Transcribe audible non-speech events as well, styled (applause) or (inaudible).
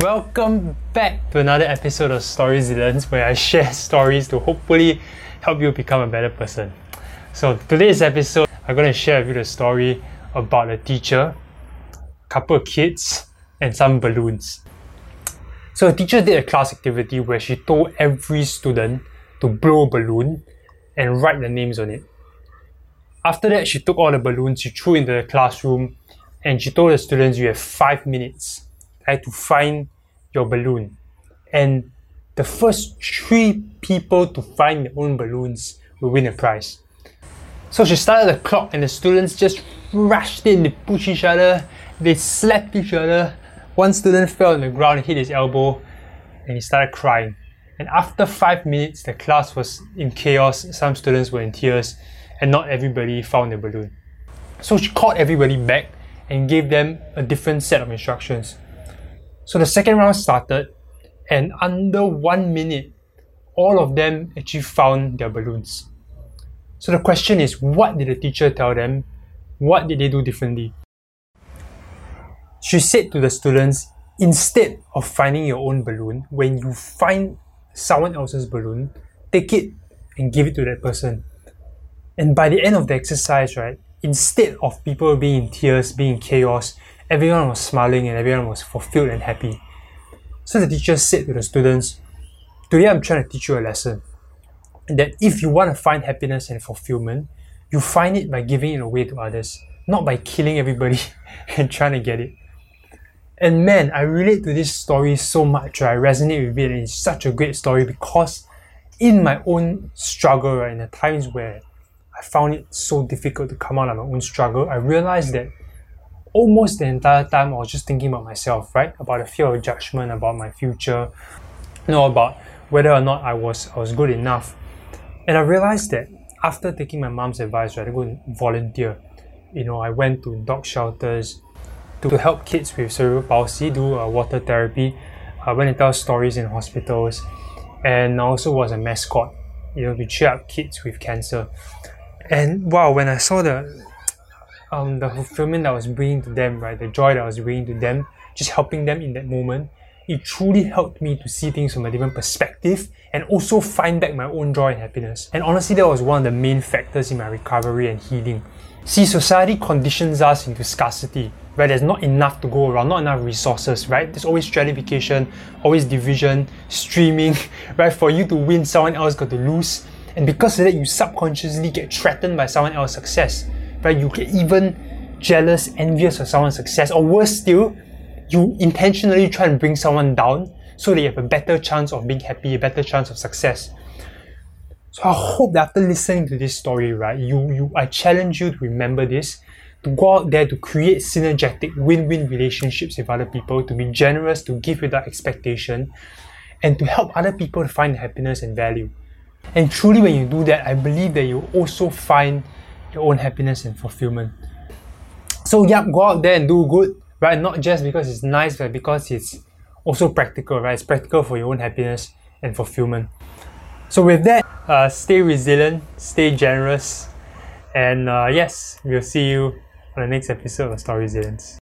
Welcome back to another episode of Story Zealons where I share (laughs) stories to hopefully help you become a better person. So today's episode, I'm going to share with you the story about a teacher, a couple of kids, and some balloons. So a teacher did a class activity where she told every student to blow a balloon and write the names on it. After that, she took all the balloons, she threw into the classroom, and she told the students you have five minutes right, to find your balloon. And the first three people to find their own balloons will win a prize. So she started the clock, and the students just rushed in, they pushed each other, they slapped each other. One student fell on the ground and hit his elbow, and he started crying. And after five minutes, the class was in chaos. Some students were in tears, and not everybody found the balloon. So she called everybody back and gave them a different set of instructions. So the second round started, and under one minute, all of them actually found their balloons. So the question is what did the teacher tell them? What did they do differently? She said to the students instead of finding your own balloon, when you find someone else's balloon, take it and give it to that person. And by the end of the exercise, right, instead of people being in tears, being in chaos, everyone was smiling and everyone was fulfilled and happy. So the teacher said to the students, Today I'm trying to teach you a lesson. That if you want to find happiness and fulfillment, you find it by giving it away to others, not by killing everybody (laughs) and trying to get it. And man, I relate to this story so much. I resonate with it, and it's such a great story because in my own struggle, right, in the times where I found it so difficult to come out of my own struggle, I realized that almost the entire time I was just thinking about myself, right? About the fear of judgment, about my future, you know, about whether or not I was I was good enough. And I realized that after taking my mom's advice, right, I go and volunteer. You know, I went to dog shelters, to help kids with cerebral palsy do uh, water therapy. I went and tell stories in hospitals, and I also was a mascot, you know, to cheer up kids with cancer. And wow, when I saw the um, the fulfillment that I was bringing to them, right, the joy that I was bringing to them, just helping them in that moment, it truly helped me to see things from a different perspective and also find back my own joy and happiness. And honestly, that was one of the main factors in my recovery and healing. See, society conditions us into scarcity, right? There's not enough to go around, not enough resources, right? There's always stratification, always division, streaming, (laughs) right? For you to win, someone else got to lose. And because of that, you subconsciously get threatened by someone else's success, right? You get even jealous, envious of someone's success, or worse still, you intentionally try and bring someone down so they have a better chance of being happy, a better chance of success. So I hope that after listening to this story, right, you, you I challenge you to remember this, to go out there to create synergetic win-win relationships with other people, to be generous, to give without expectation, and to help other people find happiness and value. And truly when you do that, I believe that you also find your own happiness and fulfillment. So yep, go out there and do good, right? Not just because it's nice, but because it's also practical, right? It's practical for your own happiness and fulfillment. So with that, uh, stay resilient, stay generous, and uh, yes, we'll see you on the next episode of Story Resilience.